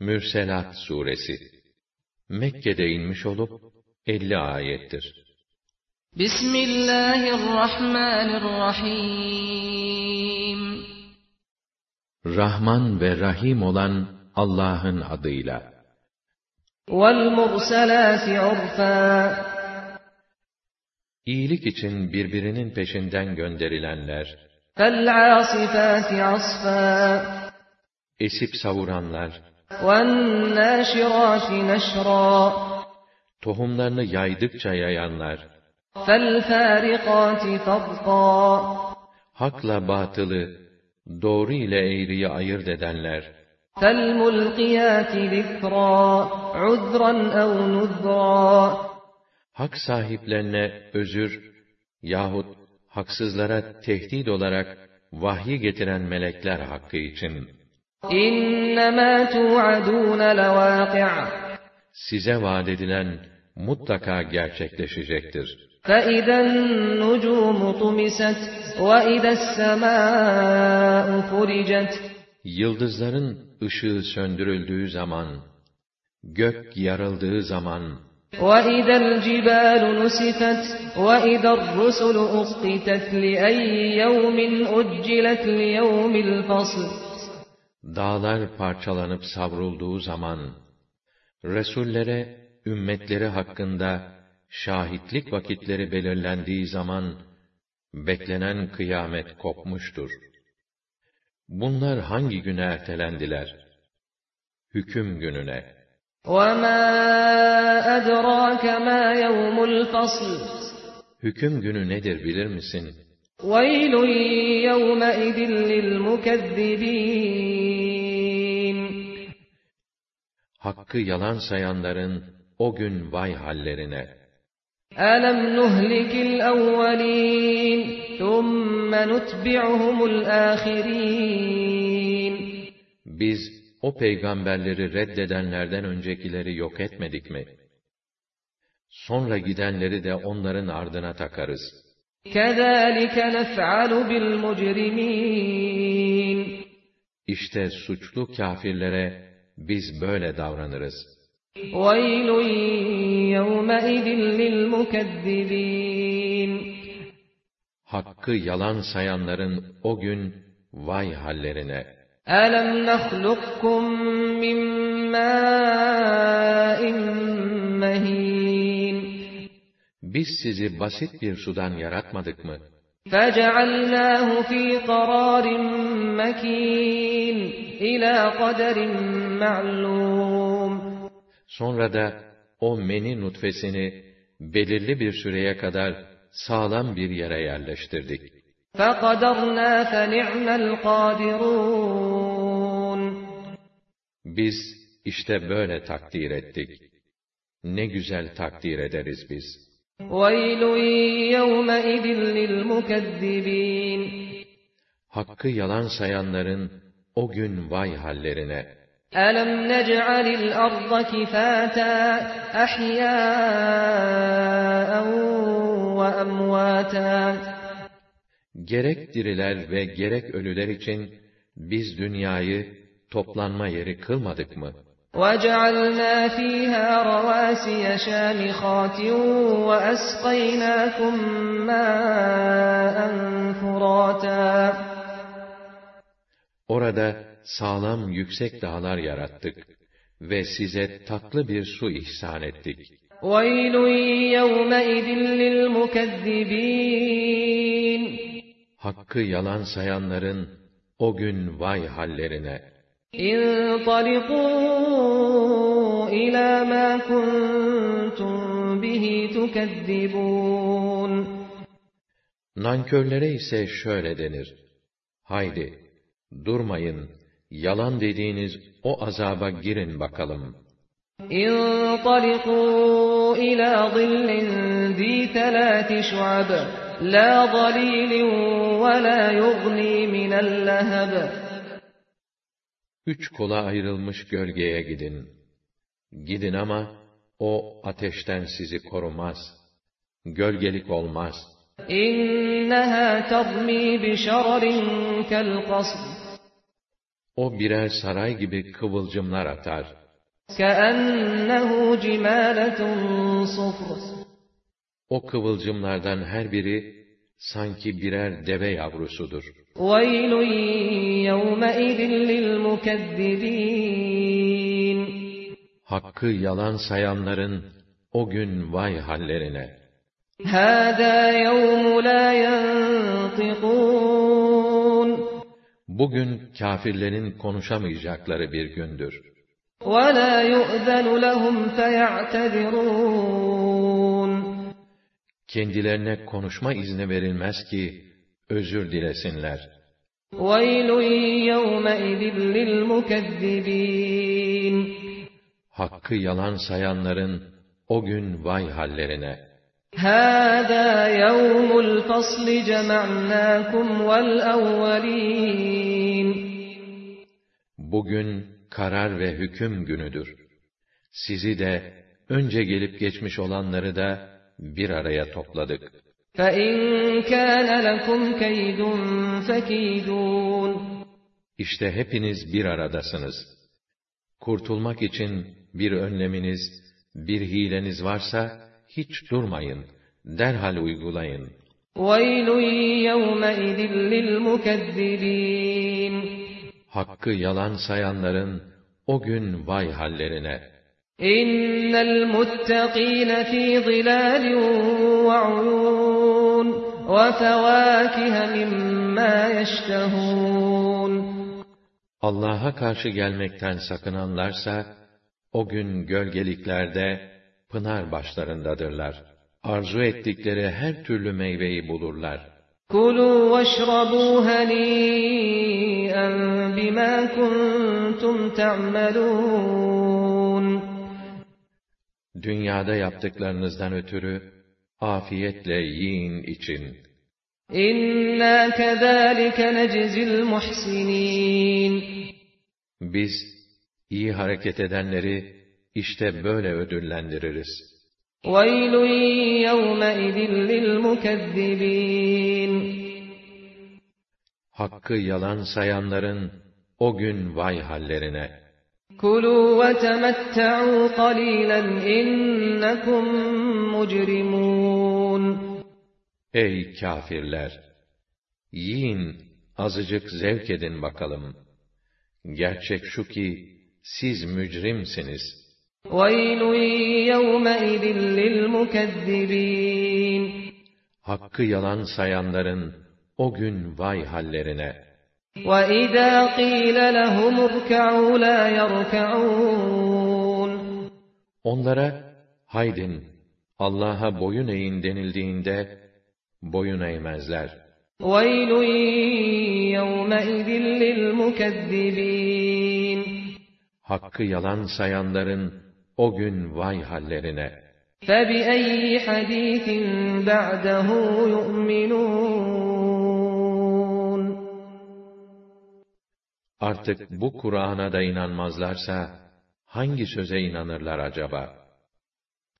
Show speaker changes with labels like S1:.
S1: Mürselat suresi. Mekke'de inmiş olup 50 ayettir.
S2: Bismillahirrahmanirrahim.
S1: Rahman ve Rahim olan Allah'ın adıyla.
S2: Vel murselati urfa
S1: İyilik için birbirinin peşinden gönderilenler,
S2: asifati asfa
S1: esip savuranlar,
S2: وَالنَّاشِرَاتِ نَشْرًا
S1: tohumlarını yaydıkça yayanlar,
S2: فَالْفَارِقَاتِ فَرْقًا
S1: hakla batılı, doğru ile eğriyi ayırt edenler,
S2: فَالْمُلْقِيَاتِ ذِكْرًا عُذْرًا اَوْ نُذْرًا
S1: hak sahiplerine özür yahut haksızlara tehdit olarak vahyi getiren melekler hakkı için,
S2: اِنَّمَا تُوعَدُونَ لَوَاقِعٌ
S1: size vaat edilen mutlaka gerçekleşecektir.
S2: فَإِذَا النُّجُومُ طُمِسَتْ وَإِذَا السَّمَاءُ فُرِجَتْ
S1: Yıldızların ışığı söndürüldüğü zaman, gök yarıldığı zaman,
S2: وَإِذَا الْجِبَالُ نُسِفَتْ وَإِذَا الرُّسُلُ أُقِّتَتْ لِأَيِّ يَوْمٍ أُجِّلَتْ لِيَوْمِ الْفَصْلِ
S1: dağlar parçalanıp savrulduğu zaman, Resullere, ümmetleri hakkında şahitlik vakitleri belirlendiği zaman, beklenen kıyamet kopmuştur. Bunlar hangi güne ertelendiler? Hüküm gününe.
S2: وَمَا أَدْرَاكَ مَا يَوْمُ الْفَصْلِ
S1: Hüküm günü nedir bilir misin?
S2: وَيْلٌ يَوْمَئِذٍ لِلْمُكَذِّبِينَ
S1: Hakkı yalan sayanların o gün vay hallerine.
S2: أَلَمْ نُهْلِكِ الْأَوَّلِينَ ثُمَّ نُتْبِعُهُمُ الْآخِرِينَ
S1: Biz o peygamberleri reddedenlerden öncekileri yok etmedik mi? Sonra gidenleri de onların ardına takarız.
S2: كَذَٰلِكَ نَفْعَلُ بِالْمُجْرِمِينَ
S1: İşte suçlu kâfirlere biz böyle davranırız.
S2: وَيْلٌ يَوْمَئِذٍ لِلْمُكَذِّبِينَ
S1: Hakkı yalan sayanların o gün vay hallerine.
S2: أَلَمْ نَخْلُقكُّم مِّن مَّاءٍ مَّهِينٍ
S1: Biz sizi basit bir sudan yaratmadık mı?
S2: فَجَعَلْنَاهُ فِي قَرَارٍ مَّكِينٍ إِلَى قَدَرٍ مَّعْلُومٍ
S1: Sonra da o meni nutfesini belirli bir süreye kadar sağlam bir yere yerleştirdik.
S2: فَقَدَرْنَا فَنِعْمَ الْقَادِرُونَ
S1: Biz işte böyle takdir ettik. Ne güzel takdir ederiz biz.
S2: وَيْلٌ يَوْمَئِذٍ لِلْمُكَذِّبِينَ
S1: Hakkı yalan sayanların o gün vay hallerine.
S2: أَلَمْ نَجْعَلِ الْأَرْضَ كِفَاتًا أَحْيَاءً وَأَمْوَاتًا
S1: Gerek diriler ve gerek ölüler için biz dünyayı toplanma yeri kılmadık mı?
S2: وَجَعَلْنَا فِيهَا رَوَاسِيَ شَامِخَاتٍ وَأَسْقَيْنَاكُم مَّاءً فُرَاتًا
S1: Orada sağlam yüksek dağlar yarattık ve size tatlı bir su ihsan ettik.
S2: وَيْلٌ يَوْمَئِذٍ لِّلْمُكَذِّبِينَ
S1: Hakkı yalan sayanların o gün vay hallerine.
S2: انطلقوا إلى ما كنتم به تكذبون
S1: Nankörlere ise şöyle denir. Haydi, durmayın, yalan dediğiniz o azaba girin bakalım.
S2: انطلقوا إلى ظل ذي ثلاث شعب لا ظليل ولا يغني من اللهب
S1: Üç kola ayrılmış gölgeye gidin. Gidin ama o ateşten sizi korumaz. Gölgelik olmaz.
S2: إنها ترمي بشرر كالقصر
S1: O birer saray gibi kıvılcımlar atar.
S2: كأنه جمالة صفر
S1: O kıvılcımlardan her biri sanki birer deve yavrusudur.
S2: ويل يومئذ للمكذبين
S1: Hakkı yalan sayanların o gün vay hallerine.
S2: هذا يوم لا ينطقون
S1: Bugün kâfirlerin konuşamayacakları bir gündür.
S2: ولا يؤذن لهم فيعتذرون
S1: Kendilerine konuşma izni verilmez ki özür dilesinler.
S2: ويل يومئذ للمكذبين
S1: Hakkı yalan sayanların o gün vay hallerine.
S2: هذا يوم الفصل جمعناكم والأولين
S1: Bugün karar ve hüküm günüdür. Sizi de, önce gelip geçmiş olanları da bir araya topladık.
S2: فإن كان لكم كيد فكيدون
S1: İşte hepiniz bir aradasınız. Kurtulmak için bir önleminiz, bir hileniz varsa, hiç durmayın, derhal uygulayın.
S2: ويل يومئذ للمكذبين
S1: Hakkı yalan sayanların o gün vay hallerine.
S2: إن المتقين في ظلال وعيون وفواكه مما يشتهون
S1: Allah'a karşı gelmekten sakınanlarsa, o gün gölgeliklerde, pınar başlarındadırlar. Arzu ettikleri her türlü meyveyi bulurlar.
S2: Kulu veşrabu hani'en bima kuntum ta'melun.
S1: Dünyada yaptıklarınızdan ötürü afiyetle yiyin için.
S2: İnna kezalike necizil muhsinin.
S1: Biz iyi hareket edenleri işte böyle ödüllendiririz.
S2: ويل يومئذ للمكذبين
S1: Hakkı yalan sayanların, o gün vay hallerine.
S2: كلوا وتمتعوا قليلا إنكم مجرمون
S1: Ey kâfirler! Yiyin, azıcık zevk edin bakalım. Gerçek şu ki, siz mücrimsiniz.
S2: ويل يومئذ للمكذبين
S1: Hakkı yalan sayanların, o gün vay hallerine.
S2: وإذا قيل لهم اركعوا لا يركعون
S1: Onlara, haydin, Allah'a boyun eğin denildiğinde, boyun eğmezler.
S2: ويل يومئذ للمكذبين
S1: Hakkı yalan sayanların, o gün vay hallerine.
S2: فبأي حديث بعده يؤمنون
S1: Artık bu Kur'an'a da inanmazlarsa, hangi söze inanırlar acaba?'